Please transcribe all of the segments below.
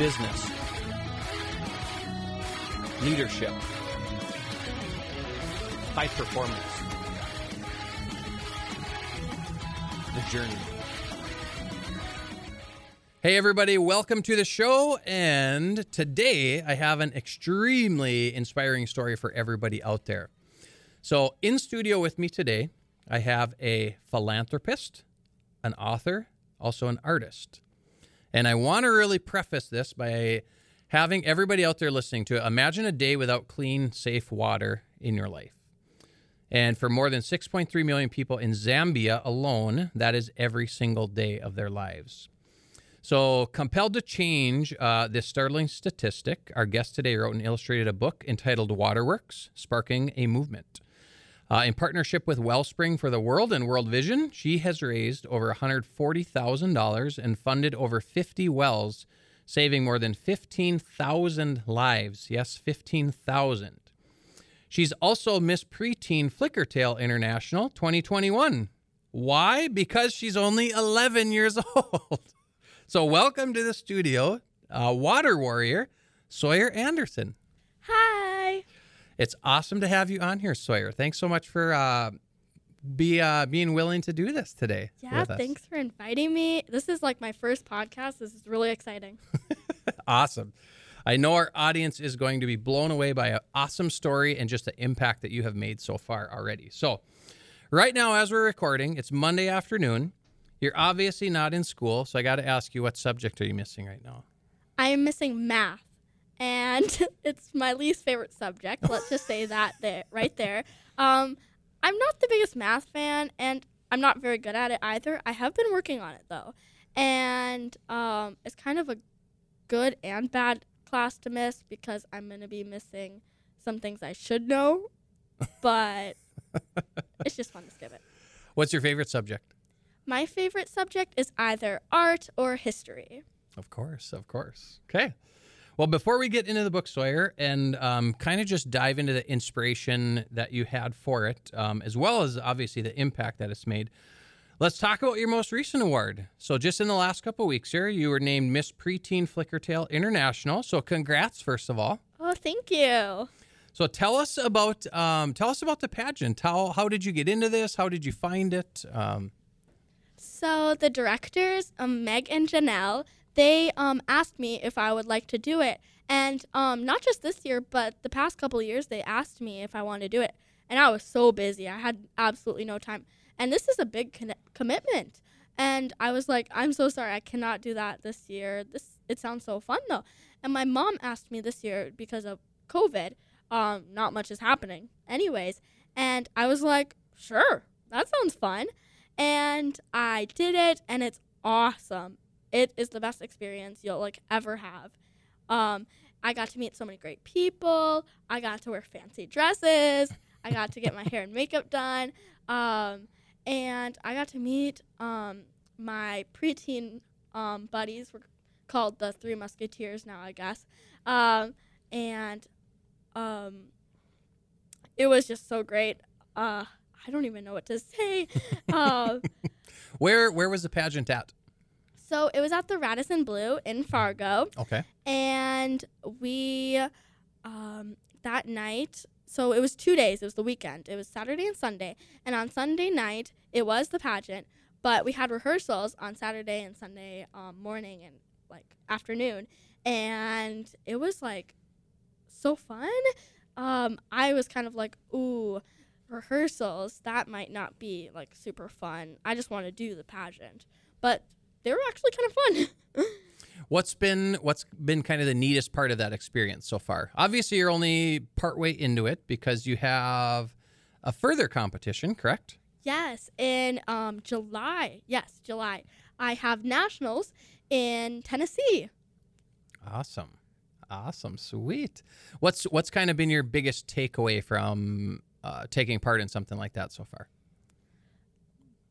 business, leadership, high performance, the journey. Hey, everybody, welcome to the show. And today I have an extremely inspiring story for everybody out there. So, in studio with me today, I have a philanthropist, an author, also an artist. And I want to really preface this by having everybody out there listening to it imagine a day without clean, safe water in your life. And for more than 6.3 million people in Zambia alone, that is every single day of their lives. So, compelled to change uh, this startling statistic, our guest today wrote and illustrated a book entitled Waterworks Sparking a Movement. Uh, in partnership with Wellspring for the World and World Vision, she has raised over $140,000 and funded over 50 wells, saving more than 15,000 lives. Yes, 15,000. She's also Miss Preteen Flickertail International 2021. Why? Because she's only 11 years old. so, welcome to the studio, uh, Water Warrior, Sawyer Anderson. Hi. It's awesome to have you on here, Sawyer. Thanks so much for uh, be uh, being willing to do this today. Yeah, thanks for inviting me. This is like my first podcast. This is really exciting. awesome. I know our audience is going to be blown away by an awesome story and just the impact that you have made so far already. So, right now, as we're recording, it's Monday afternoon. You're obviously not in school, so I got to ask you, what subject are you missing right now? I am missing math and it's my least favorite subject. Let's just say that there, right there. Um, I'm not the biggest math fan, and I'm not very good at it either. I have been working on it though, and um, it's kind of a good and bad class to miss because I'm going to be missing some things I should know, but it's just fun to skip it. What's your favorite subject? My favorite subject is either art or history. Of course, of course. Okay. Well, before we get into the book, Sawyer, and um, kind of just dive into the inspiration that you had for it, um, as well as obviously the impact that it's made, let's talk about your most recent award. So, just in the last couple weeks here, you were named Miss Preteen Flickertail International. So, congrats, first of all. Oh, thank you. So, tell us about um, tell us about the pageant. How how did you get into this? How did you find it? Um, so, the directors, um, Meg and Janelle they um, asked me if I would like to do it. And um, not just this year, but the past couple years, they asked me if I wanted to do it. And I was so busy. I had absolutely no time. And this is a big con- commitment. And I was like, I'm so sorry. I cannot do that this year. This It sounds so fun, though. And my mom asked me this year because of COVID. Um, not much is happening, anyways. And I was like, sure, that sounds fun. And I did it, and it's awesome it is the best experience you'll like ever have. Um, I got to meet so many great people. I got to wear fancy dresses. I got to get my hair and makeup done. Um, and I got to meet um, my preteen um, buddies. We're called the Three Musketeers now, I guess. Um, and um, it was just so great. Uh, I don't even know what to say. Uh, where where was the pageant at? So it was at the Radisson Blu in Fargo. Okay. And we, um, that night, so it was two days. It was the weekend. It was Saturday and Sunday. And on Sunday night, it was the pageant, but we had rehearsals on Saturday and Sunday um, morning and like afternoon. And it was like so fun. Um, I was kind of like, ooh, rehearsals, that might not be like super fun. I just want to do the pageant. But they were actually kind of fun. what's been what's been kind of the neatest part of that experience so far? Obviously, you're only partway into it because you have a further competition, correct? Yes, in um, July. Yes, July. I have nationals in Tennessee. Awesome, awesome, sweet. What's what's kind of been your biggest takeaway from uh, taking part in something like that so far?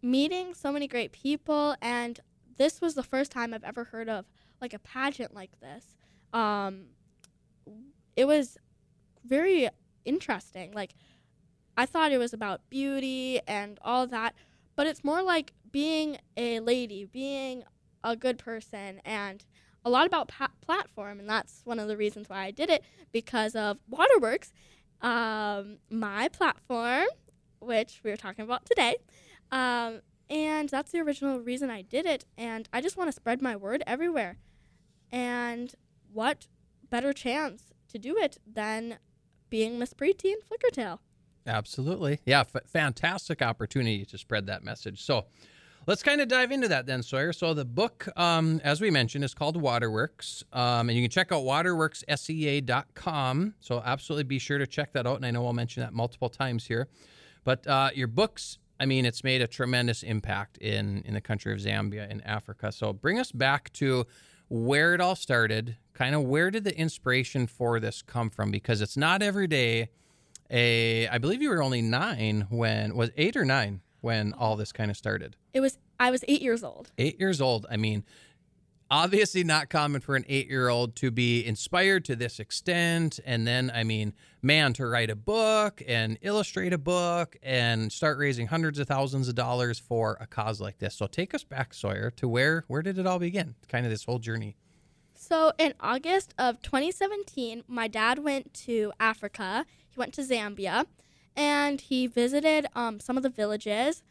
Meeting so many great people and this was the first time I've ever heard of like a pageant like this. Um, it was very interesting. Like, I thought it was about beauty and all that, but it's more like being a lady, being a good person, and a lot about pa- platform, and that's one of the reasons why I did it because of Waterworks, um, my platform, which we were talking about today. Um, and that's the original reason I did it. And I just want to spread my word everywhere. And what better chance to do it than being Miss Preteen Flickertail? Absolutely. Yeah, f- fantastic opportunity to spread that message. So let's kind of dive into that then, Sawyer. So the book, um, as we mentioned, is called Waterworks. Um, and you can check out waterworksSEA.com. So absolutely be sure to check that out. And I know I'll mention that multiple times here. But uh, your books, I mean, it's made a tremendous impact in, in the country of Zambia in Africa. So bring us back to where it all started. Kind of where did the inspiration for this come from? Because it's not every day a I believe you were only nine when was eight or nine when all this kind of started. It was I was eight years old. Eight years old. I mean, obviously not common for an eight year old to be inspired to this extent. And then, I mean, man, to write a book and illustrate a book and start raising hundreds of thousands of dollars for a cause like this. So take us back, Sawyer, to where where did it all begin? Kind of this whole journey. So in August of 2017, my dad went to Africa. He went to Zambia, and he visited um, some of the villages.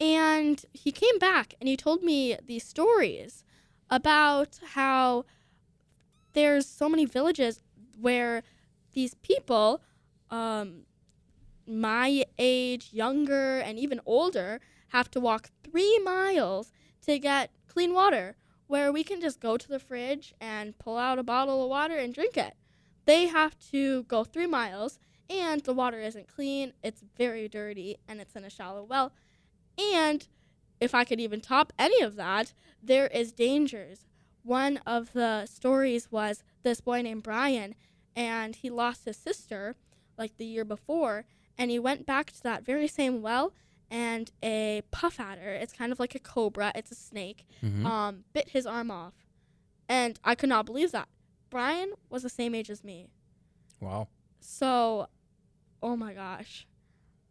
And he came back and he told me these stories about how there's so many villages where these people, um, my age, younger, and even older, have to walk three miles to get clean water, where we can just go to the fridge and pull out a bottle of water and drink it. They have to go three miles, and the water isn't clean, it's very dirty, and it's in a shallow well. And if I could even top any of that, there is dangers. One of the stories was this boy named Brian, and he lost his sister like the year before, and he went back to that very same well, and a puff adder, it's kind of like a cobra, it's a snake, Mhm. um, bit his arm off. And I could not believe that. Brian was the same age as me. Wow. So, oh my gosh.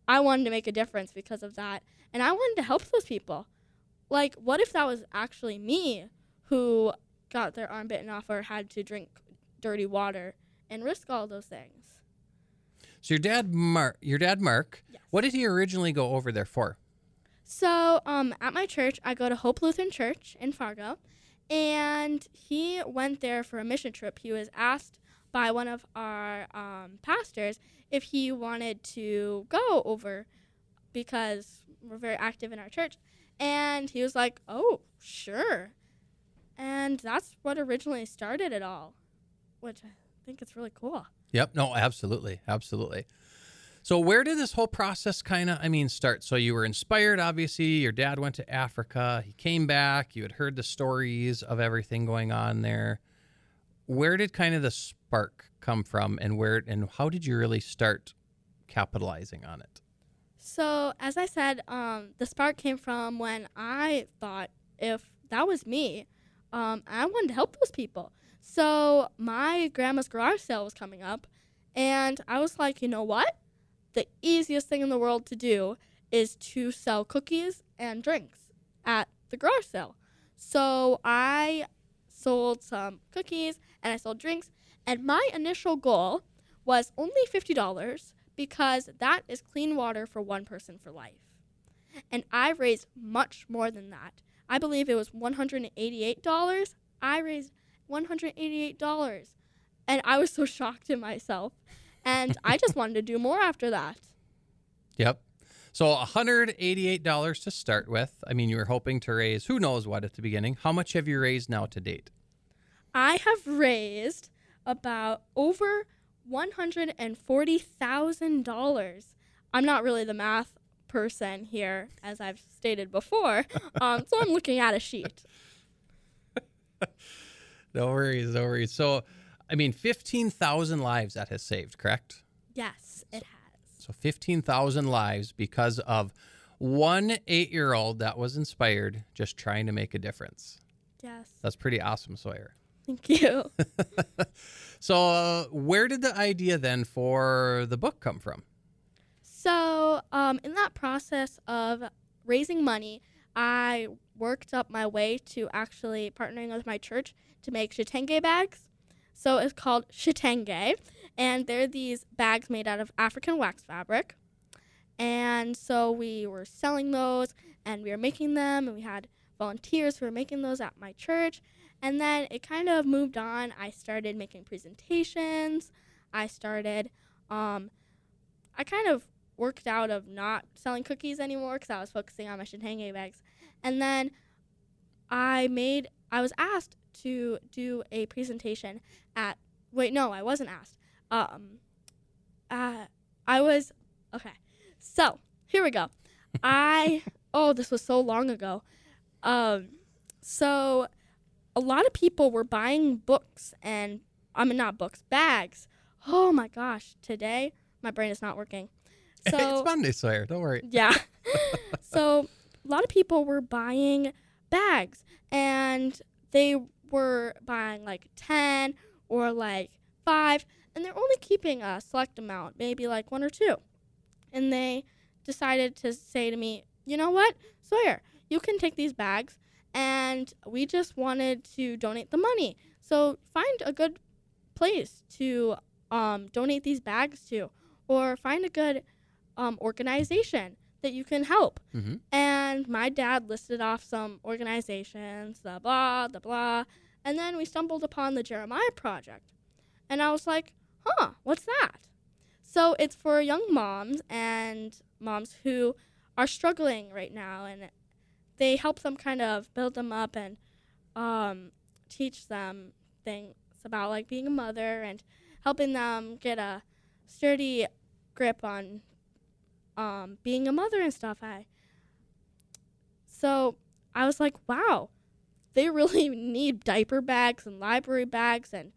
I wanted to make a difference because of that. And I wanted to help those people. Like, what if that was actually me who got their arm bitten off or had to drink dirty water and risk all those things? So your dad Mark your dad Mark, Yes. what did he originally go over there for? So, um, at my church, I go to Hope Lutheran Church in Fargo, and he went there for a mission trip. He was asked by one of our um, pastors if he wanted to go over because we're very active in our church, and he was like, "Oh, sure," and that's what originally started it all, which I think is really cool. Yep. No, absolutely. Absolutely. So where did this whole process kind of I mean start? So you were inspired obviously, your dad went to Africa, he came back, you had heard the stories of everything going on there. Where did kind of the spark come from and where and how did you really start capitalizing on it? So, as I said, um, the spark came from when I thought if that was me, um, I wanted to help those people. So, my grandma's garage sale was coming up, and I was like, you know what? The easiest thing in the world to do is to sell cookies and drinks at the garage sale. So, I sold some cookies and I sold drinks, and my initial goal was only $50 because that is clean water for one person for life. And I raised much more than that. I believe it was $188. I raised $188. And I was so shocked in myself. And I just wanted to do more after that. Yep. So $188 to start with. I mean, you were hoping to raise who knows what at the beginning. How much have you raised now to date? I have raised about over $140,000. I'm not really the math person here, as I've stated before, um, so I'm looking at a sheet. No worries, no worries. So, I mean, 15,000 lives that has saved, correct? Yes, it has. So 15,000 lives because of one eight year old that was inspired just trying to make a difference. Yes. That's pretty awesome, Sawyer. Thank you. So, uh, where did the idea then for the book come from? So, um, in that process of raising money, I worked up my way to actually partnering with my church to make shitenge bags. So it's called shitenge, and they're these bags made out of African wax fabric. And so we were selling those and we were making them, and we had volunteers who were making those at my church. And then it kind of moved on. I started making presentations. I started, um, I kind of worked out of not selling cookies anymore because I was focusing on my shitenge bags. And then I made, I was asked to do a presentation at, wait, no, I wasn't asked. Um, uh, I was, okay. So here we go. I, oh, this was so long ago. Um, so a lot of people were buying books and, I mean, not books, bags. Oh my gosh, today my brain is not working. So it's Monday, Sawyer. Don't worry. yeah. so a lot of people were buying bags and they were buying like 10 or like 5 and they're only keeping a select amount, maybe like one or two. And they decided to say to me, "You know what? Sawyer, you can take these bags and we just wanted to donate the money. So find a good place to um, donate these bags to or find a good um, organization that you can help. Mhm. And my dad listed off some organizations, the blah, the blah. And then we stumbled upon the Jeremiah Project. And I was like, huh, what's that? So it's for young moms and moms who are struggling right now. And they help them kind of build them up and um, teach them things about like being a mother and helping them get a sturdy grip on um, being a mother and stuff. I so I was like, wow, they really need diaper bags and library bags and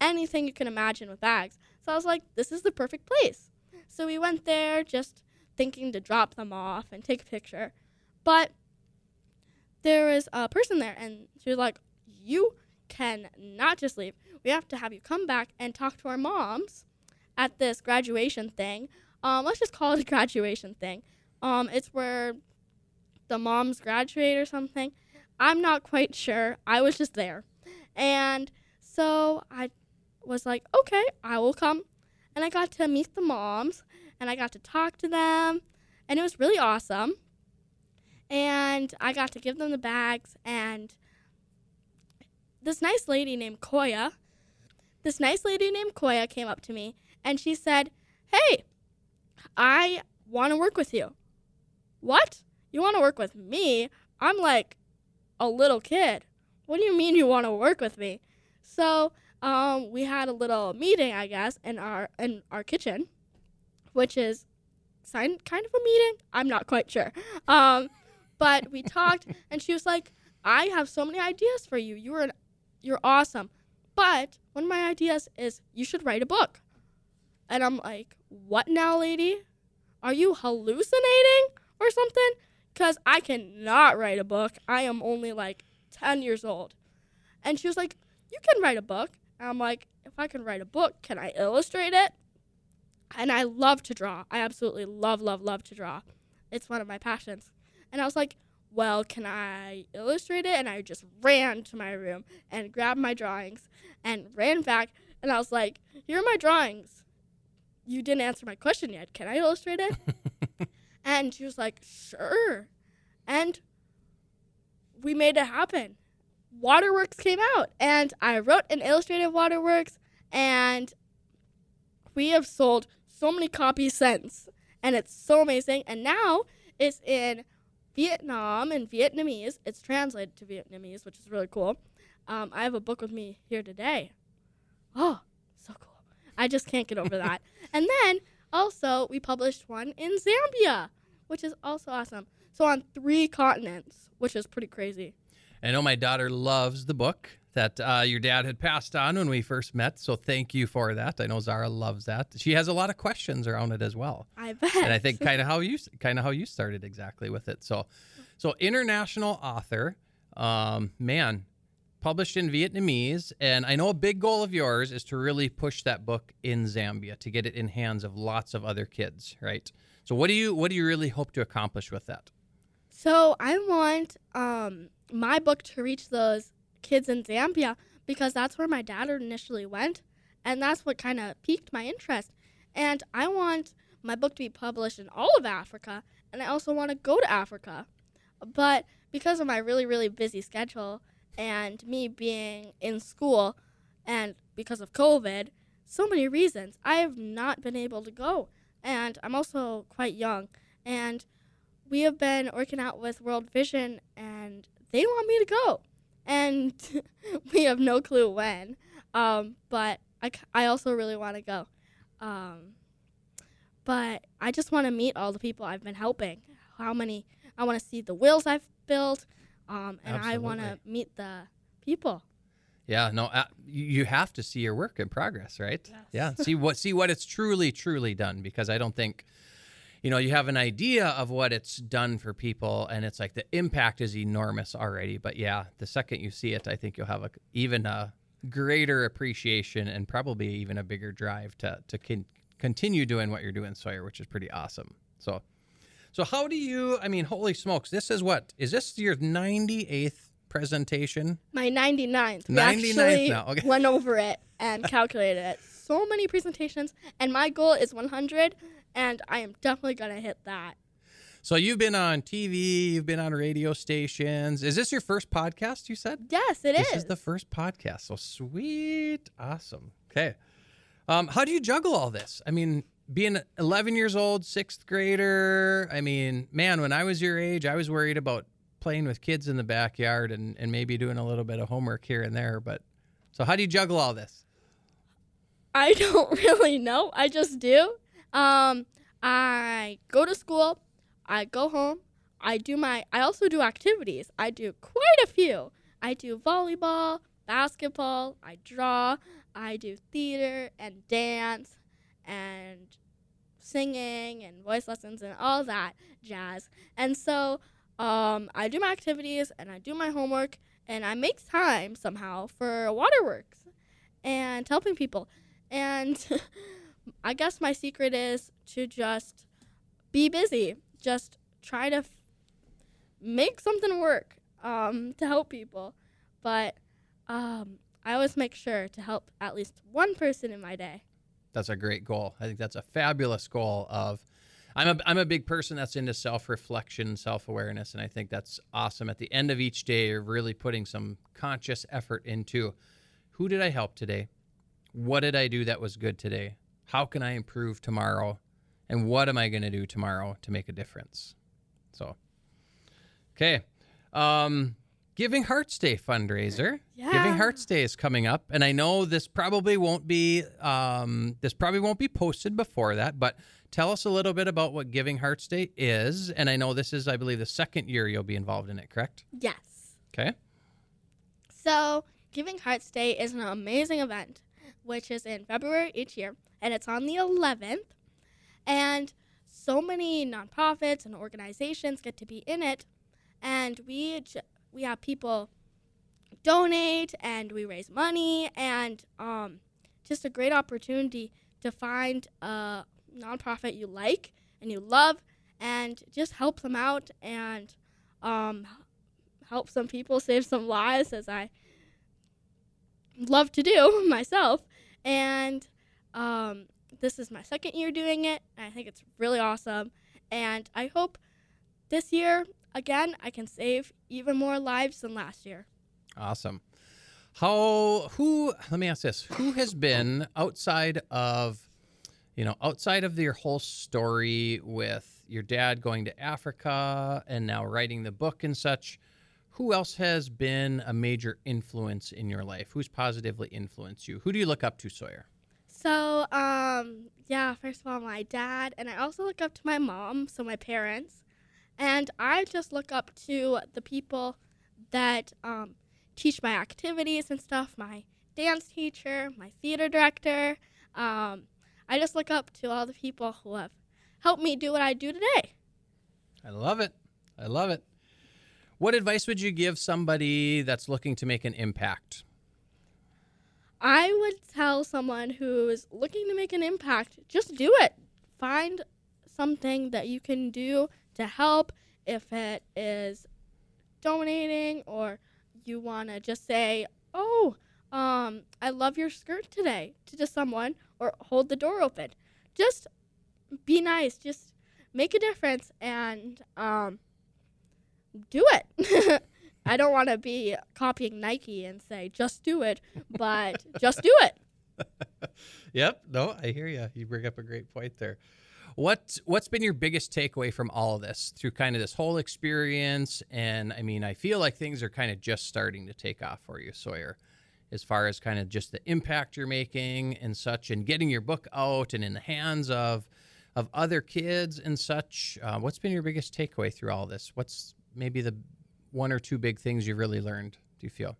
anything you can imagine with bags. So I was like, this is the perfect place. So we went there just thinking to drop them off and take a picture. But there was a person there and she was like, you can not just leave. We have to have you come back and talk to our moms at this graduation thing. Um, let's just call it a graduation thing. Um, it's where the moms graduate or something. I'm not quite sure. I was just there. And so I was like, okay, I will come. And I got to meet the moms and I got to talk to them. And it was really awesome. And I got to give them the bags. And this nice lady named Koya, this nice lady named Koya came up to me and she said, Hey, I want to work with you. What? You want to work with me? I'm like a little kid. What do you mean you want to work with me? So um, we had a little meeting, I guess, in our in our kitchen, which is kind of a meeting. I'm not quite sure. Um, but we talked, and she was like, "I have so many ideas for you. You're you're awesome. But one of my ideas is you should write a book." And I'm like, "What now, lady? Are you hallucinating or something?" Because I cannot write a book. I am only like 10 years old. And she was like, You can write a book. And I'm like, If I can write a book, can I illustrate it? And I love to draw. I absolutely love, love, love to draw. It's one of my passions. And I was like, Well, can I illustrate it? And I just ran to my room and grabbed my drawings and ran back. And I was like, Here are my drawings. You didn't answer my question yet. Can I illustrate it? And she was like, sure. And we made it happen. Waterworks came out, and I wrote an illustrated Waterworks, and we have sold so many copies since. And it's so amazing. And now it's in Vietnam and Vietnamese. It's translated to Vietnamese, which is really cool. Um, I have a book with me here today. Oh, so cool. I just can't get over that. And then also, we published one in Zambia, which is also awesome. So on three continents, which is pretty crazy. I know my daughter loves the book that uh, your dad had passed on when we first met. So thank you for that. I know Zara loves that. She has a lot of questions around it as well. I bet. and I think kind of how you kind of how you started exactly with it. So, so international author, um, man, published in Vietnamese, and I know a big goal of yours is to really push that book in Zambia to get it in hands of lots of other kids, right? So, what do you what do you really hope to accomplish with that? So I want um, my book to reach those kids in Zambia because that's where my dad initially went, and that's what kind of piqued my interest. And I want my book to be published in all of Africa, and I also want to go to Africa. But because of my really, really busy schedule and me being in school, and because of COVID, so many reasons, I have not been able to go. And I'm also quite young. And we have been working out with World Vision, and they want me to go. And we have no clue when. Um, but I, I also really want to go. Um, but I just want to meet all the people I've been helping. How many? I want to see the wheels I've built, um, and I want to meet the people. Yeah, no, uh, you you have to see your work in progress, right? Yes. Yeah, see what see what it's truly truly done because I don't think you know, you have an idea of what it's done for people and it's like the impact is enormous already, but yeah, the second you see it, I think you'll have a even a greater appreciation and probably even a bigger drive to to con- continue doing what you're doing, Sawyer, which is pretty awesome. So so how do you I mean, holy smokes, this is what? Is this your 98th presentation? My 99th. We 99th actually now, okay. went over it and calculated it. So many presentations, and my goal is 100, and I am definitely gonna hit that. So you've been on TV, you've been on radio stations. Is this your first podcast? You said Yes, it is. this is the first podcast. So sweet, awesome. Okay, um, how do you juggle all this? I mean, being 11 years old, sixth grader. I mean, man, when I was your age, I was worried about playing with kids in the backyard and and maybe doing a little bit of homework here and there. But so how do you juggle all this? I don't really know. I just do. Um, I go to school. I go home. I do my. I also do activities. I do quite a few. I do volleyball, basketball. I draw. I do theater and dance, and singing and voice lessons and all that jazz. And so, um, I do my activities and I do my homework and I make time somehow for waterworks and helping people. And I guess my secret is to just be busy. Just try to f- make something work um, to help people. But um, I always make sure to help at least one person in my day. That's a great goal. I think that's a fabulous goal of I'm a I'm a big person that's into self-reflection, self-awareness and I think that's awesome at the end of each day you're really putting some conscious effort into who did I help today? What did I do that was good today? How can I improve tomorrow? And what am I going to do tomorrow to make a difference? So Okay. Um Giving Hearts Day fundraiser. Yeah. Giving Hearts Day is coming up, and I know this probably won't be um, this probably won't be posted before that. But tell us a little bit about what Giving Hearts Day is, and I know this is, I believe, the second year you'll be involved in it. Correct? Yes. Okay. So, Giving Hearts Day is an amazing event, which is in February each year, and it's on the 11th. And so many nonprofits and organizations get to be in it, and we j- we have people donate and we raise money, and um, just a great opportunity to find a nonprofit you like and you love, and just help them out and um, help some people save some lives as I love to do myself. And um, this is my second year doing it. And I think it's really awesome. And I hope this year, again, I can save even more lives than last year. Awesome. How who let me ask this. Who has been outside of you know, outside of your whole story with your dad going to Africa and now writing the book and such, who else has been a major influence in your life? Who's positively influenced you? Who do you look up to, Sawyer? So, um, yeah, first of all, my dad, and I also look up to my mom, so my parents. And I just look up to the people that um, teach my activities and stuff my dance teacher, my theater director. Um, I just look up to all the people who have helped me do what I do today. I love it. I love it. What advice would you give somebody that's looking to make an impact? I would tell someone who's looking to make an impact, just do it. Find something that you can do to help if it is donating or you want to just say, "Oh, um, I love your skirt today" to just someone or hold the door open. Just be nice. Just make a difference and um, do it. I don't want to be copying Nike and say just do it, but just do it. yep. No, I hear you. You bring up a great point there. What what's been your biggest takeaway from all of this through kind of this whole experience? And I mean, I feel like things are kind of just starting to take off for you, Sawyer, as far as kind of just the impact you're making and such, and getting your book out and in the hands of of other kids and such. Uh, what's been your biggest takeaway through all this? What's maybe the one or two big things you really learned? Do you feel?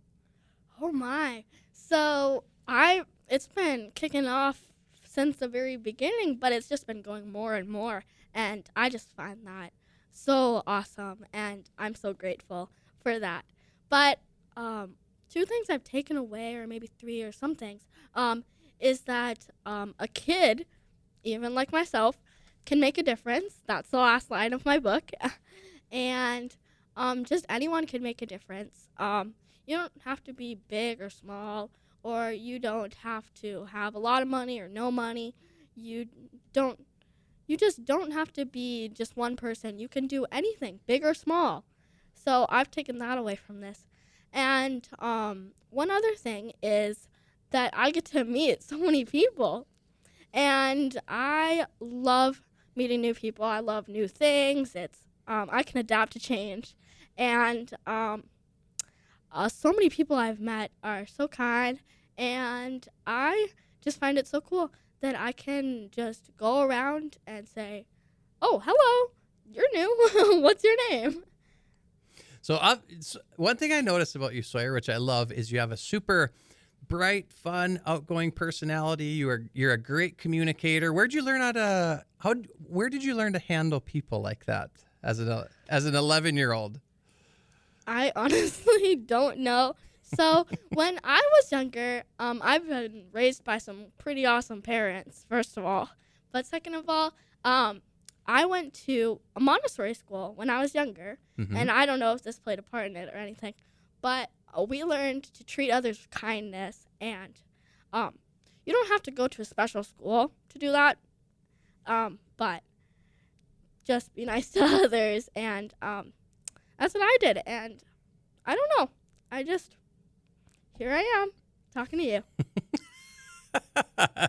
Oh my! So I it's been kicking off since the very beginning, but it's just been going more and more. And I just find that so awesome. And I'm so grateful for that. But um, two things I've taken away, or maybe three or some things, um, is that um, a kid, even like myself, can make a difference. That's the last line of my book. and um, just anyone can make a difference. Um, you don't have to be big or small or you don't have to have a lot of money or no money. You don't you just don't have to be just one person. You can do anything, big or small. So I've taken that away from this. And um, one other thing is that I get to meet so many people. And I love meeting new people. I love new things. It's um, I can adapt to change. And um, uh, so many people I've met are so kind and I just find it so cool that I can just go around and say, "Oh, hello, you're new. What's your name?" So, uh, one thing I noticed about you, Sawyer, which I love, is you have a super bright, fun, outgoing personality. You are you're a great communicator. Where'd you learn how to how where did you learn to handle people like that as an as an 11 year old? I honestly don't know. So when I was younger, um, I've been raised by some pretty awesome parents. First of all, but second of all, um, I went to a Montessori school when I was younger, mm-hmm. and I don't know if this played a part in it or anything, but uh, we learned to treat others with kindness, and um, you don't have to go to a special school to do that, um, but just be nice to others, and um, that's what I did, and I don't know, I just here I am talking to you.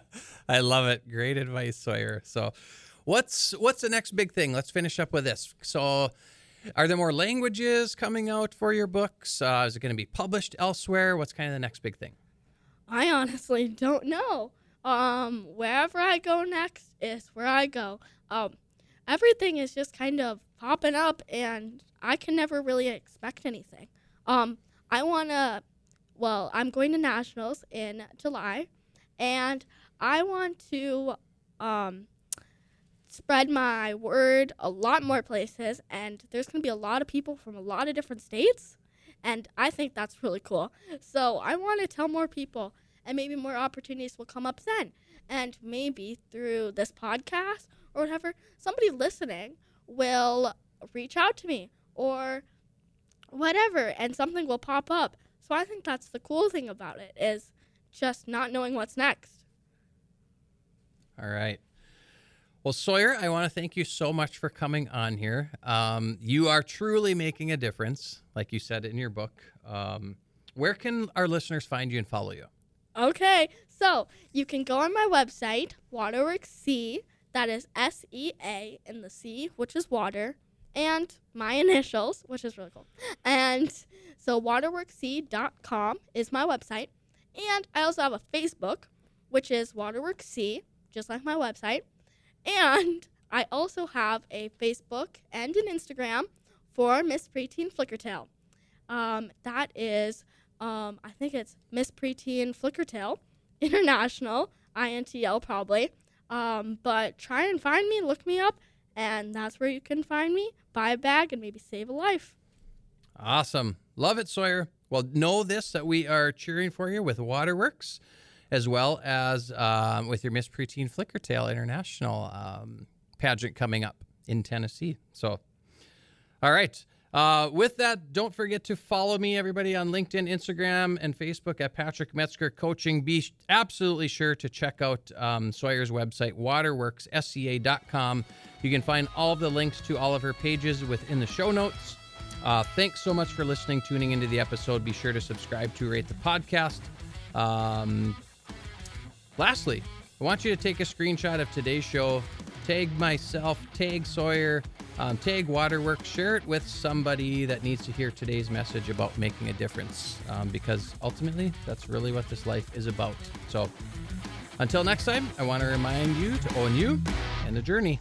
I love it. Great advice, Sawyer. So, what's what's the next big thing? Let's finish up with this. So, are there more languages coming out for your books? Uh, is it going to be published elsewhere? What's kind of the next big thing? I honestly don't know. Um, wherever I go next is where I go. Um, everything is just kind of popping up, and I can never really expect anything. Um, I want to well, I'm going to nationals in July, and I want to um, spread my word a lot more places. And there's going to be a lot of people from a lot of different states, and I think that's really cool. So I want to tell more people, and maybe more opportunities will come up then. And maybe through this podcast or whatever, somebody listening will reach out to me or whatever, and something will pop up so I think that's the cool thing about it is just not knowing what's next. All right. Well, Sawyer, I want to thank you so much for coming on here. Um, you are truly making a difference, like you said in your book. Um, where can our listeners find you and follow you? Okay, so you can go on my website, Waterworks Sea. That is S E A in the sea, which is water, and my initials, which is really cool. And so waterworksea.com is my website. And I also have a Facebook, which is Waterworks just like my website. And I also have a Facebook and an Instagram for Miss Preteen Flickertail. Um, that is, um, I think it's Miss Preteen Flickertail International, INTL probably. Um, but try and find me, look me up, and that's where you can find me. Buy a bag and maybe save a life. Awesome. Love it, Sawyer. Well, know this that we are cheering for you with Waterworks as well as um, with your Miss Preteen Flickertail International um, pageant coming up in Tennessee. So, all All right. Uh, with that, don't forget to follow me, everybody, on LinkedIn, Instagram, and Facebook at Patrick Metzger Coaching. Be absolutely sure to check out um, Sawyer's website, waterworksea.com. You can find all of the links to all of her pages within the show notes. Uh, thanks so much for listening, tuning into the episode. Be sure to subscribe to rate the podcast. Um, lastly, I want you to take a screenshot of today's show, tag myself, tag Sawyer, um, tag Waterworks, share it with somebody that needs to hear today's message about making a difference um, because ultimately that's really what this life is about. So until next time, I want to remind you to own you and the journey.